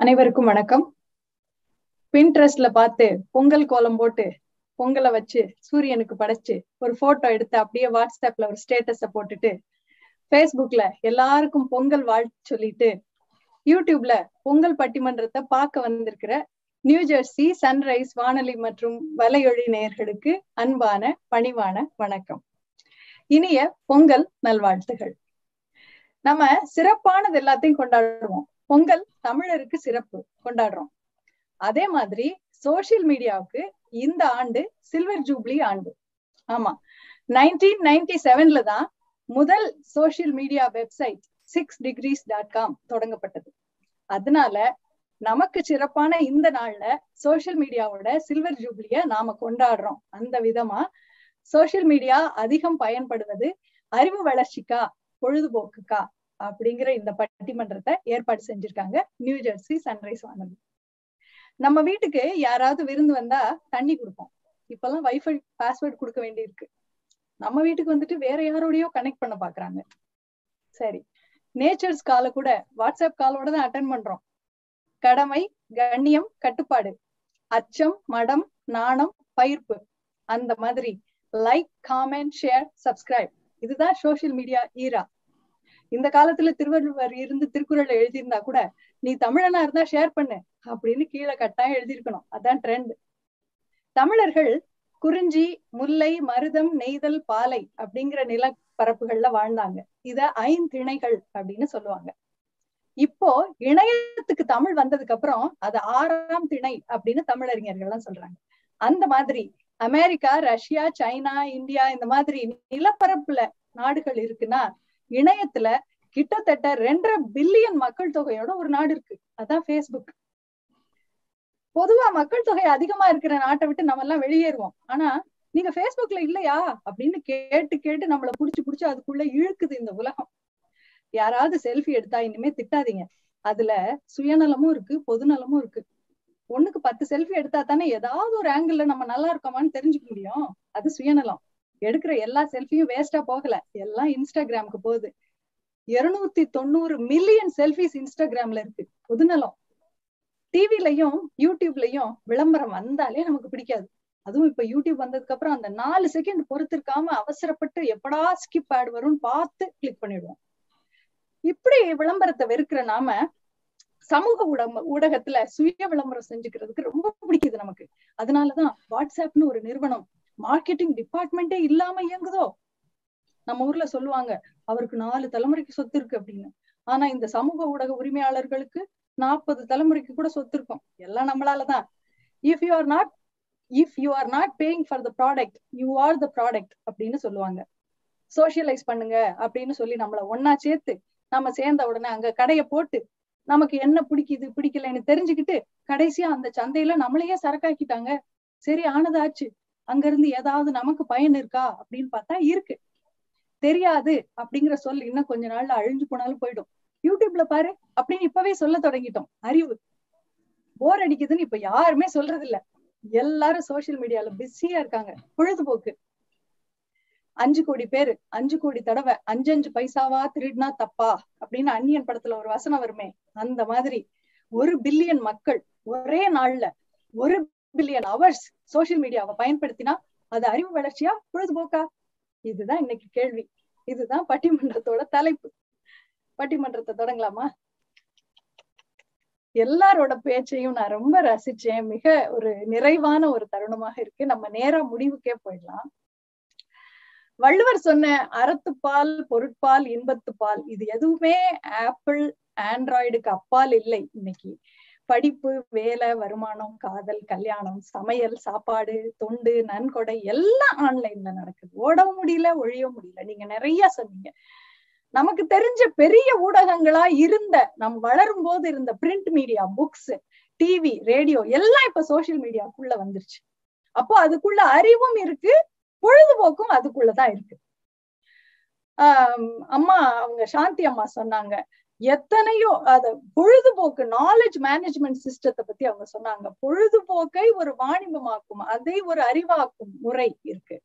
அனைவருக்கும் வணக்கம். பின்ட்ரெஸ்ட்ல பார்த்து பொங்கல் கோலம் போட்டு பொங்கலை வச்சு சூரியனுக்கு படைச்சு ஒரு போட்டோ எடுத்து அப்படியே வாட்ஸ்அப்ல ஒரு ஸ்டேட்டஸ போட்டுட்டு ஃபேஸ்புக்ல எல்லாருக்கும் பொங்கல் வாழ்த்து சொல்லிட்டு யூடியூப்ல பொங்கல் பட்டிமன்றத்தை பார்க்க வந்திருக்கிற நியூ ஜெர்சி சன்ரைஸ் வானொலி மற்றும் வலையொழி நேயர்களுக்கு அன்பான பணிவான வணக்கம். இனிய பொங்கல் நல்வாழ்த்துகள். நம்ம சிறப்பானது எல்லாத்தையும் கொண்டாடுவோம். பொங்கல் தமிழருக்கு சிறப்பு. கொண்டாடுறோம். அதே மாதிரி சோசியல் மீடியாவுக்கு இந்த ஆண்டு சில்வர் ஜூப்ளி ஆண்டு. ஆமா. நைன்டீன் நைன்டி செவன்ல தான் முதல் social media website six degrees dot com தொடங்கப்பட்டது. அதனால நமக்கு சிறப்பான இந்த நாள்ல சோசியல் மீடியாவோட சில்வர் ஜூப்ளிய நாம கொண்டாடுறோம். அந்த விதமா சோசியல் மீடியா அதிகம் பயன்படுவது அறிவு வளர்ச்சிக்கா பொழுதுபோக்குக்கா அப்படிங்கிற இந்த பட்டிமன்றத்தை ஏற்பாடு செஞ்சிருக்காங்க. நியூ ஜெர்சி சன்ரைஸ் வானொலி. நம்ம வீட்டுக்கு யாராவது விருந்து வந்தா தண்ணி கொடுப்போம். இப்பெல்லாம் வைஃபை பாஸ்வேர்டு கொடுக்க வேண்டியிருக்கு. நம்ம வீட்டுக்கு வந்துட்டு வேற யாரோடயோ கனெக்ட் பண்ண பாக்குறாங்க. சரி. நேச்சர்ஸ் கால கூட வாட்ஸ்அப் காலோட தான் அட்டன் பண்றோம். கடமை கண்ணியம் கட்டுப்பாடு. அச்சம் மடம் நாணம் பயிர்ப்பு. அந்த மாதிரி. லைக் காமெண்ட் ஷேர் சப்ஸ்கிரைப் இதுதான் சோசியல் மீடியா ஈரா இந்த காலத்துல திருவள்ளுவர் இருந்து திருக்குறள் எழுதியிருந்தா கூட நீ தமிழனா இருந்தா ஷேர் பண்ணு அப்படின்னு கீழே கட்டாயம் எழுதியிருக்கணும். அதான் ட்ரெண்ட் தமிழர்கள் குறிஞ்சி முல்லை மருதம் நெய்தல் பாலை அப்படிங்கிற நிலப்பரப்புகள்ல வாழ்ந்தாங்க. இத ஐந்திணைகள் அப்படின்னு சொல்லுவாங்க. இப்போ இணையத்துக்கு தமிழ் வந்ததுக்கு அப்புறம் அது ஆறாம் திணை அப்படின்னு தமிழறிஞர்கள் எல்லாம் சொல்றாங்க. அந்த மாதிரி அமெரிக்கா ரஷ்யா சைனா இந்தியா இந்த மாதிரி நிலப்பரப்புல நாடுகள் இருக்குன்னா இணையத்துல கிட்டத்தட்ட ரெண்டரை பில்லியன் மக்கள் தொகையோட ஒரு நாடு இருக்கு. அதான் பேஸ்புக் பொதுவா மக்கள் தொகை அதிகமா இருக்கிற நாட்டை விட்டு நம்ம எல்லாம் வெளியேறுவோம். ஆனா நீங்க பேஸ்புக்ல இல்லையா? அப்படின்னு கேட்டு கேட்டு நம்மள புடிச்சு புடிச்சு அதுக்குள்ள இழுக்குது இந்த உலகம். யாராவது செல்ஃபி எடுத்தா இனிமே திட்டாதீங்க. அதுல சுயநலமும் இருக்கு பொதுநலமும் இருக்கு. ஒண்ணுக்கு பத்து செல்ஃபி எடுத்தா தானே ஏதாவது ஒரு ஆங்கிள் நம்ம நல்லா இருக்கோமான்னு தெரிஞ்சுக்க முடியும். அது சுயநலம். எடுக்கிற எல்லா செல்ஃபியும் வேஸ்டா போகல. எல்லாம் இன்ஸ்டாகிராமுக்கு போகுது. இருநூத்தி தொண்ணூறு மில்லியன் செல்ஃபிஸ் இன்ஸ்டாகிராம்ல இருக்கு. புதுநலம். டிவிலையும் யூடியூப்லயும் விளம்பரம் வந்தாலே நமக்கு பிடிக்காது. அதுவும் இப்ப யூடியூப் வந்ததுக்கு அப்புறம் அந்த நாலு செகண்ட் பொறுத்திருக்காம அவசரப்பட்டு எப்படா ஸ்கிப் ஆட் வரும்னு பார்த்து கிளிக் பண்ணிடுவோம். இப்படி விளம்பரத்தை வெறுக்கிற நாம சமூக ஊடக ஊடகத்துல சுய விளம்பரம் செஞ்சுக்கிறதுக்கு ரொம்ப பிடிக்குது நமக்கு. அதனாலதான் வாட்ஸ்அப்னு ஒரு நிறுவனம் மார்க்கெட்டிங் டிபார்ட்மெண்டே இல்லாம இயங்குதோ? நம்ம ஊர்ல சொல்லுவாங்க அவருக்கு நாலு தலைமுறைக்கு சொத்து இருக்கு அப்படின்னு. ஆனா இந்த சமூக ஊடக உரிமையாளர்களுக்கு நாற்பது தலைமுறைக்கு கூட சொத்து இருக்கும். எல்லாம் நம்மளாலதான் if you are not if you are not paying for the product you are the product அப்படின்னு சொல்லுவாங்க. சோசியலைஸ் பண்ணுங்க அப்படின்னு சொல்லி நம்மள ஒன்னா சேர்த்து நம்ம சேர்ந்த உடனே அங்க கடையை போட்டு நமக்கு என்ன பிடிக்குது பிடிக்கலன்னு தெரிஞ்சுக்கிட்டு கடைசியா அந்த சந்தையில நம்மளையே சரக்காக்கிட்டாங்க. சரி ஆனதாச்சு. அங்க இருந்து ஏதாவது நமக்கு பயன் இருக்கா அப்படின்னு பார்த்தா இருக்கு. தெரியாது அப்படிங்கிற சொல் இன்னும் கொஞ்ச நாள்ல அழிஞ்சு போனாலும் போயிடும். யூடியூப்ல பாரு அப்படின்னு இப்பவே சொல்ல தொடங்கிட்டோம். அறிவு. போர் அடிக்குதுன்னு இப்ப யாருமே சொல்றது இல்ல எல்லாரும் சோசியல் மீடியால பிஸியா இருக்காங்க. பொழுதுபோக்கு. அஞ்சு கோடி பேரு அஞ்சு கோடி தடவை அஞ்சு அஞ்சு பைசாவா திருடினா தப்பா அப்படின்னு அந்நியன் படத்துல ஒரு வசனம் வருமே. அந்த மாதிரி ஒரு பில்லியன் மக்கள் ஒரே நாள்ல ஒரு பில்லியன் அவர்ஸ் சோசியல் மீடியாவை பயன்படுத்தினா அது அறிவு வளர்ச்சியா பொழுதுபோக்கா? இதுதான் இன்னைக்கு கேள்வி. இதுதான் பட்டிமன்றத்தோட தலைப்பு. பட்டிமன்றத்தை தொடங்கலாமா? எல்லாரோட பேச்சையும் நான் ரொம்ப ரசிச்சேன். மிக ஒரு நிறைவான ஒரு தருணமாக இருக்கு. நம்ம நேரா முடிவுக்கே போயிடலாம். வள்ளுவர் சொன்ன அறத்துப்பால் பொருட்பால் இன்பத்துப்பால் இது எதுவுமே ஆப்பிள் ஆண்ட்ராய்டுக்கு அப்பால் இல்லை இன்னைக்கு. படிப்பு வேலை வருமானம் காதல் கல்யாணம் சமையல் சாப்பாடு தொண்டு நன்கொடை எல்லாம் ஆன்லைன்ல நடக்குது. ஓடவும் முடியல ஒழிய முடியல. நீங்க நிறைய சொன்னீங்க. நமக்கு தெரிஞ்ச பெரிய ஊடகங்களா இருந்த நம் வளரும் போது இருந்த print media books TV radio எல்லாம் இப்ப சோசியல் மீடியாக்குள்ள வந்துருச்சு. அப்போ அதுக்குள்ள அறிவும் இருக்கு பொழுதுபோக்கும் அதுக்குள்ளதான் இருக்கு. ஆஹ் அம்மா அவங்க சாந்தி அம்மா சொன்னாங்க எத்தனையோ அத பொழுதுபோக்கு நாலேஜ் மேனேஜ்மெண்ட் சிஸ்டத்தை பத்தி அவங்க சொன்னாங்க. பொழுதுபோக்கை ஒரு வாணிபமாக்கும் அதை ஒரு அறிவாக்கும் முறை இருக்கு.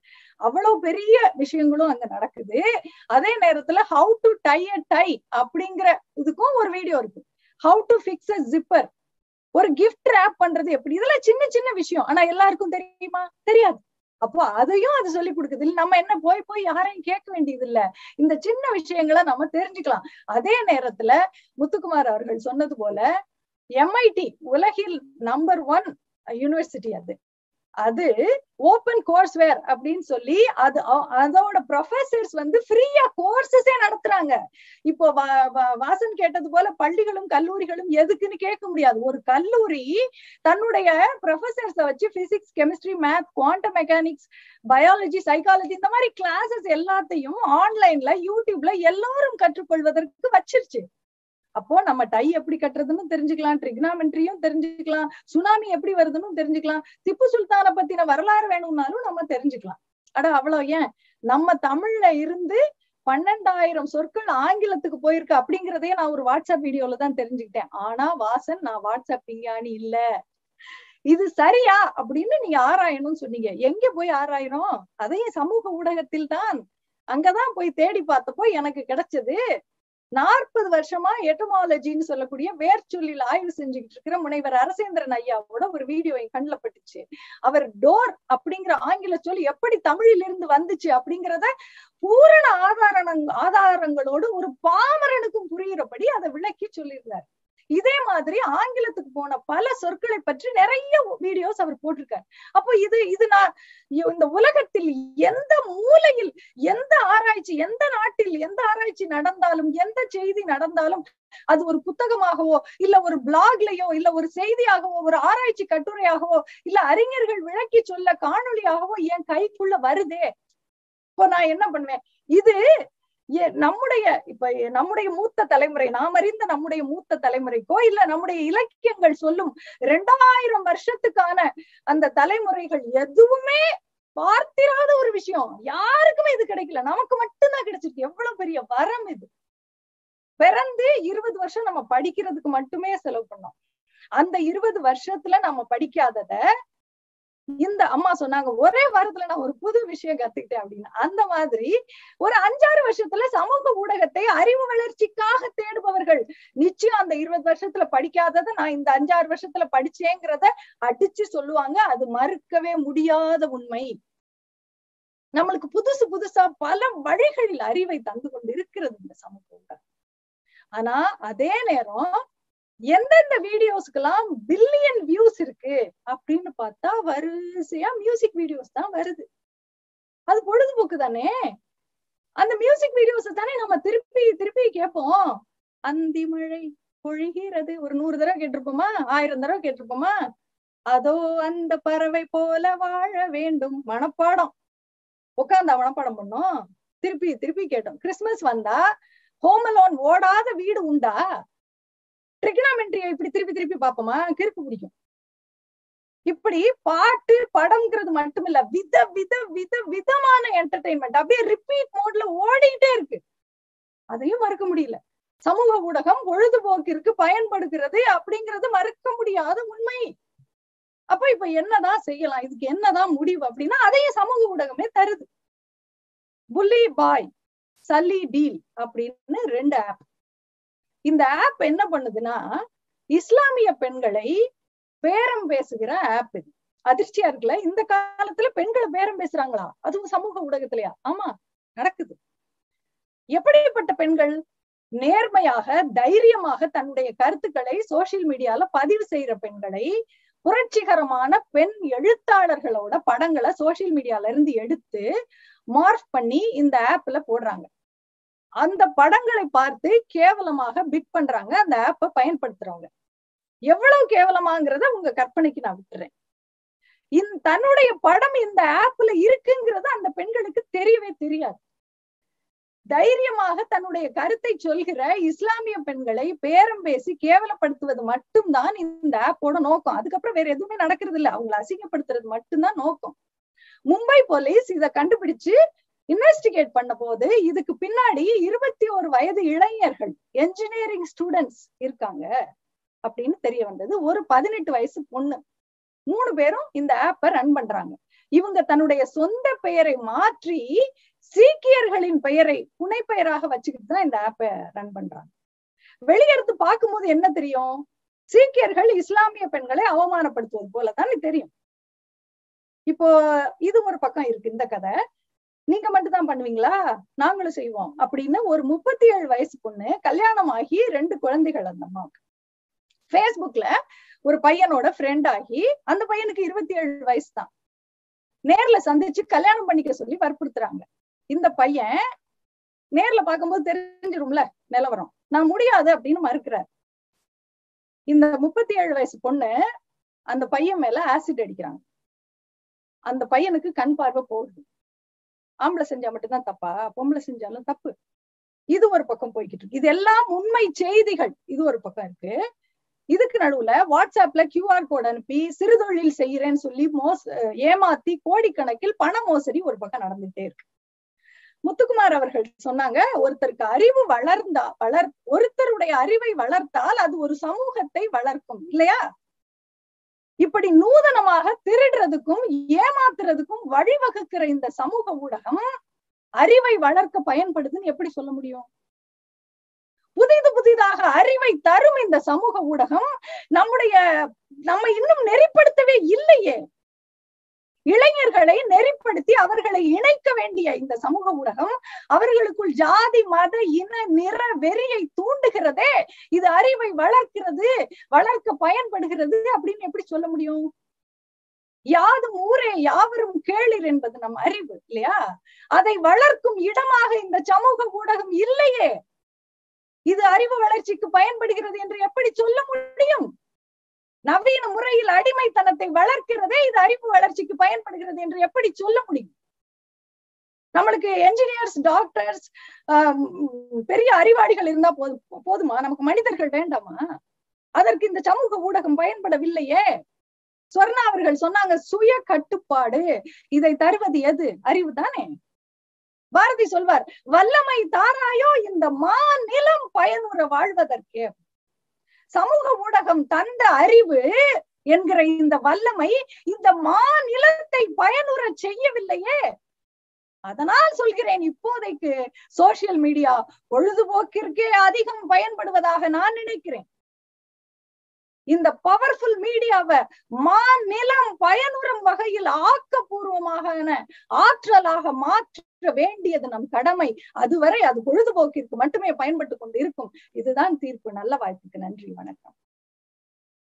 அவ்வளவு பெரிய விஷயங்களும் அங்க நடக்குது. அதே நேரத்துல how to tie a tie அப்படிங்கிற இதுக்கும் ஒரு வீடியோ இருக்கு. How to fix a zipper ஒரு கிஃப்ட் ரேப் பண்றது எப்படி? இதெல்லாம் சின்ன சின்ன விஷயம். ஆனா எல்லாருக்கும் தெரியுமா? தெரியாது. அப்போ அதையும் அது சொல்லி கொடுக்குது. இல்ல நம்ம என்ன போய் போய் யாரையும் கேட்க வேண்டியது இல்ல இந்த சின்ன விஷயங்களை நம்ம தெரிஞ்சுக்கலாம். அதே நேரத்துல முத்துக்குமார் அவர்கள் சொன்னது போல எம்ஐடி உலகில் நம்பர் ஒன் யூனிவர்சிட்டி அது. அது ஓபன் கோர்ஸ் வேர் அப்படின்னு சொல்லி அது அதோட ப்ரொஃபசர்ஸ் வந்து ஃப்ரீயா கோர்சஸே நடத்துறாங்க. இப்போ வாசன் கேட்டது போல பள்ளிகளும் கல்லூரிகளும் எதுக்குன்னு கேட்க முடியாது. ஒரு கல்லூரி தன்னுடைய ப்ரொஃபசர்ஸ வச்சு physics chemistry math quantum mechanics biology psychology இந்த மாதிரி கிளாஸஸ் எல்லாத்தையும் ஆன்லைன்ல யூடியூப்ல எல்லாரும் கற்றுக்கொள்வதற்கு வச்சிருச்சு. அப்போ நம்ம டை எப்படி கட்டுறதுன்னு தெரிஞ்சுக்கலாம் ட்ரிக்னாமெண்ட்ரியும் தெரிஞ்சுக்கலாம் சுனாமி எப்படி வருதுன்னு தெரிஞ்சுக்கலாம் திப்பு சுல்தானை பத்தின வரலாறு வேணும்னாலும் நம்ம தெரிஞ்சுக்கலாம். அட அவ்வளவு ஏன்? நம்ம தமிழ்ல இருந்து பன்னெண்டாயிரம் சொற்கள் ஆங்கிலத்துக்கு போயிருக்கு அப்படிங்கிறதையே நான் ஒரு வாட்ஸ்அப் வீடியோல தான் தெரிஞ்சுக்கிட்டேன். ஆனா வாசன் நான் வாட்ஸ்அப் விஞ்ஞானி இல்ல. இது சரியா அப்படின்னு நீங்க ஆராயணும்னு சொன்னீங்க. எங்க போய் ஆராயிரும் அதையும் சமூக ஊடகத்தில் தான். அங்கதான் போய் தேடி பார்த்தப்போ எனக்கு கிடைச்சது நாற்பது வருஷமா எட்டமாலஜின்னு சொல்லக்கூடிய வேர்ச்சொல்லில் ஆய்வு செஞ்சுக்கிட்டு இருக்கிற முனைவர் அரசேந்திரன் ஐயாவோட ஒரு வீடியோ என் கண்ணில் பட்டுச்சு. அவர் டோர் அப்படிங்கிற ஆங்கில சொல் எப்படி தமிழில் இருந்து வந்துச்சு அப்படிங்கிறத பூரண ஆதார ஆதாரங்களோடு ஒரு பாமரனுக்கும் புரிகிறபடி அதை விளக்கி சொல்லியிருந்தார். இதே மாதிரி ஆங்கிலத்துக்கு போன பல சொற்களை பற்றி நிறைய வீடியோஸ் அவர் போட்டிருக்காரு. அப்போ இது இது நான் இந்த உலகத்தில் எந்த மூலையில் எந்த ஆராய்ச்சி எந்த நாட்டில் எந்த ஆராய்ச்சி நடந்தாலும் எந்த செய்தி நடந்தாலும் அது ஒரு புத்தகமாகவோ இல்ல ஒரு பிளாக்லயோ இல்ல ஒரு செய்தியாகவோ ஒரு ஆராய்ச்சி கட்டுரையாகவோ இல்ல அறிஞர்கள் விளக்கி சொல்ல காணொளியாகவோ என் கைக்குள்ள வருதே. இப்போ நான் என்ன பண்ணுவேன்? இது நம்முடைய இப்ப நம்முடைய மூத்த தலைமுறை நாம் அறிந்த நம்முடைய மூத்த தலைமுறைக்கோ இல்ல நம்முடைய இலக்கியங்கள் சொல்லும் ரெண்டாயிரம் வருஷத்துக்கான அந்த தலைமுறைகள் எதுவுமே பார்த்திராத ஒரு விஷயம். யாருக்குமே இது கிடைக்கல. நமக்கு மட்டும்தான் கிடைச்சிருக்கு. எவ்வளவு பெரிய வரம் இது. பிறந்து இருபது வருஷம் நம்ம படிக்கிறதுக்கு மட்டுமே செலவு பண்ணோம். அந்த இருபது வருஷத்துல நம்ம படிக்காதத இந்த அம்மா சொன்னாங்க ஒரே வாரத்துல நான் ஒரு புது விஷயம் கத்துக்கிட்டேன் அப்படின்னு. அந்த மாதிரி ஒரு அஞ்சாறு வருஷத்துல சமூக ஊடகத்தை அறிவு வளர்ச்சிக்காக தேடுபவர்கள் நிச்சயம் அந்த இருபது வருஷத்துல படிக்காதத நான் இந்த அஞ்சாறு வருஷத்துல படிச்சேங்கிறத அடிச்சு சொல்லுவாங்க. அது மறுக்கவே முடியாத உண்மை. நம்மளுக்கு புதுசு புதுசா பல வழிகளில் அறிவை தந்து கொண்டு இருக்கிறது இந்த சமூக ஊடகம். ஆனா அதே நேரம் எந்தெந்த வீடியோஸ்க்கெல்லாம் பில்லியன் வியூஸ் இருக்கு அப்படின்னு பார்த்தா வரிசையா மியூசிக் வீடியோஸ் தான் வருது. அது பொழுதுபோக்கு தானே? அந்த மியூசிக் வீடியோஸ் தானே நம்ம திருப்பி திருப்பி கேட்போம். அந்தி மழை பொழிகிறது. ஒரு நூறு தடவை கேட்டிருப்போமா? ஆயிரம் தடவை கேட்டிருப்போமா? அதோ அந்த பறவை போல வாழ வேண்டும். மனப்பாடம். உட்காந்தா மனப்பாடம் பண்ணோம். திருப்பி திருப்பி கேட்டோம். கிறிஸ்துமஸ் வந்தா ஹோமலோன் ஓடாத வீடு உண்டா? ட்ரிகனாமெண்ட்ரியை இப்படி திருப்பி திருப்பி பார்ப்போமா? கிறுக்கு பிடிக்கும். இப்படி பாட்டு படம்ங்கிறது மட்டும் இல்ல வித வித வித விதமான என்டர்டைன்மெண்ட் அப்படியே ரிப்பீட் மோட்ல ஓடிட்டே இருக்கு. அதையும் மறுக்க முடியல. சமூக ஊடகம் பொழுதுபோக்கிற்கு பயன்படுகிறது அப்படிங்கிறது மறுக்க முடியாத உண்மை. அப்ப இப்ப என்னதான் செய்யலாம்? இதுக்கு என்னதான் முடிவு? அப்படின்னா அதையும் சமூக ஊடகமே தருது. புல்லி பாய் சல்லி டீல் அப்படின்னு ரெண்டு ஆப் இந்த ஆப் என்ன பண்ணுதுன்னா இஸ்லாமிய பெண்களை பேரம் பேசுகிற ஆப் இது. அதிர்ச்சியா இருக்குல்ல? இந்த காலத்துல பெண்களை பேரம் பேசுறாங்களா? அதுவும் சமூக ஊடகத்திலயா? ஆமா நடக்குது. எப்படிப்பட்ட பெண்கள் நேர்மையாக தைரியமாக தன்னுடைய கருத்துக்களை சோசியல் மீடியால பதிவு செய்யற பெண்களை புரட்சிகரமான பெண் எழுத்தாளர்களோட படங்களை சோசியல் மீடியால இருந்து எடுத்து மார்ஃப் பண்ணி இந்த ஆப்ல போடுறாங்க. அந்த படங்களை பார்த்து கேவலமாக பிட் பண்றாங்க. அந்த ஆப்பை பயன்படுத்துறவங்க. எவ்வளவு கேவலமாங்கிறத உங்க கற்பனைக்கு நான் விட்டுறேன். இந் தன்னுடைய படம் இந்த ஆப்ல இருக்குங்கிறது அந்த பெண்களுக்கு தெரியவே தெரியாது. தைரியமாக தன்னுடைய கருத்தை சொல்கிற இஸ்லாமிய பெண்களை பேரம் பேசி கேவலப்படுத்துவது மட்டும்தான் இந்த ஆப்போட நோக்கம். அதுக்கப்புறம் வேற எதுவுமே நடக்கிறது இல்ல அவங்களை அசிங்கப்படுத்துறது மட்டும்தான் நோக்கம். மும்பை போலீஸ் இத கண்டுபிடிச்சு இன்வெஸ்டிகேட் பண்ண போது இதுக்கு பின்னாடி இருபத்தி ஒரு வயது இளைஞர்கள் என்ஜினியரிங் ஸ்டூடெண்ட்ஸ் இருக்காங்க அப்படின்னு தெரிய வந்தது. ஒரு பதினெட்டு வயசு பொண்ணு. மூணு பேரும் இந்த ஆப்பை ரன் பண்றாங்க. இவங்க தன்னுடைய சொந்த பெயரை மாற்றி சீக்கியர்களின் பெயரை புனை பெயராக வச்சுக்கிட்டு தான் இந்த ஆப்பை ரன் பண்றாங்க. வெளியெடுத்து பார்க்கும்போது என்ன தெரியும்? சீக்கியர்கள் இஸ்லாமிய பெண்களை அவமானப்படுத்துவது போலதான் தெரியும். இப்போ இது ஒரு பக்கம் இருக்கு இந்த கதை. நீங்க மட்டும் தான் பண்ணுவீங்களா? நாங்களும் செய்வோம். அப்படின்னு ஒரு முப்பத்தி ஏழு வயசு பொண்ணு கல்யாணம் ஆகி ரெண்டு குழந்தைகள் அந்த அம்மாவுக்கு. ஃபேஸ்புக்ல ஒரு பையனோட ஃப்ரெண்ட் ஆகி அந்த பையனுக்கு இருபத்தி ஏழு வயசு தான் நேர்ல சந்திச்சு கல்யாணம் பண்ணிக்க சொல்லி வற்புறுத்துறாங்க. இந்த பையன் நேர்ல பார்க்கும்போது தெரிஞ்சிரும்ல நிலவரம். நான் முடியாது அப்படின்னு மறுக்கிறார். இந்த முப்பத்தி ஏழு வயசு பொண்ணு அந்த பையன் மேல ஆசிட் அடிக்கிறாங்க. அந்த பையனுக்கு கண் பார்வை போகுது. ஆம்பளை செஞ்சா மட்டும்தான் தப்பா? பொம்பளை செஞ்சாலும் தப்பு. இது ஒரு பக்கம் போய்கிட்டு இருக்கு. இது எல்லாம் உண்மை செய்திகள். இது ஒரு பக்கம் இருக்கு. இதுக்கு நடுவுல வாட்ஸ்அப்ல கியூஆர் கோட் அனுப்பி சிறுதொழில் செய்யறேன்னு சொல்லி மோச ஏமாத்தி கோடிக்கணக்கில் பண மோசடி ஒரு பக்கம் நடந்துட்டே இருக்கு. முத்துக்குமார் அவர்கள் சொன்னாங்க ஒருத்தருக்கு அறிவு வளர்ந்தா வளர் ஒருத்தருடைய அறிவை வளர்த்தால் அது ஒரு சமூகத்தை வளர்க்கும். இல்லையா? இப்படி நூதனமாக திருடுறதுக்கும் ஏமாத்துறதுக்கும் வழிவகுக்கிற இந்த சமூக ஊடகம் அறிவை வளர்க்க பயன்படுதுன்னு எப்படி சொல்ல முடியும்? புதிது புதிதாக அறிவை தரும் இந்த சமூக ஊடகம் நம்முடைய நம்ம இன்னும் நெறிப்படுத்தவே இல்லையே. இளைஞர்களை நெறிப்படுத்தி அவர்களை இணைக்க வேண்டிய இந்த சமூக ஊடகம் அவர்களுக்குள் ஜாதி மத இன நிற வெறியை தூண்டுகிறதே. இது அறிவை வளர்க்கிறது வளர்க்க பயன்படுகிறது அப்படின்னு எப்படி சொல்ல முடியும்? யாதும் ஊரே யாவரும் கேளிர் என்பது நம் அறிவு இல்லையா? அதை வளர்க்கும் இடமாக இந்த சமூக ஊடகம் இல்லையே. இது அறிவு வளர்ச்சிக்கு பயன்படுகிறது என்று எப்படி சொல்ல முடியும்? நவீன முறையில் அடிமைத்தனத்தை வளர்க்கிறதே இது அறிவு வளர்ச்சிக்கு பயன்படுகிறது என்று எப்படி சொல்ல முடியும்? நம்மளுக்கு என்ஜினியர்ஸ் டாக்டர்ஸ் பெரிய அறிவாளிகள் இருந்தா போதும் போதுமா? நமக்கு மனிதர்கள் வேண்டாமா? அதற்கு இந்த சமூக ஊடகம் பயன்படவில்லையே. சொர்ணா அவர்கள் சொன்னாங்க சுய கட்டுப்பாடு இதை தருவது எது? அறிவு தானே? பாரதி சொல்வார் வல்லமை தாராயோ இந்த மாநிலம் பயனுற வாழ்வதற்கு. சமூக ஊடகம் தந்த அறிவு என்கிற இந்த வல்லமை இந்த மாநிலத்தை பயனுற செய்யவில்லையே. அதனால் சொல்கிறேன் இப்போதைக்கு சோசியல் மீடியா பொழுதுபோக்கிற்கே அதிகம் பயன்படுவதாக நான் நினைக்கிறேன். இந்த பவர்ஃபுல் மீடியாவை மாநிலம் பயனுறும் வகையில் ஆக்கப்பூர்வமாக ஆற்றலாக மாற்ற வேண்டியது நம் கடமை. அதுவரை அது பொழுதுபோக்கிற்கு மட்டுமே பயன்பட்டு கொண்டு இருக்கும் இதுதான் தீர்ப்பு. நல்ல வாய்ப்புக்கு நன்றி. வணக்கம்.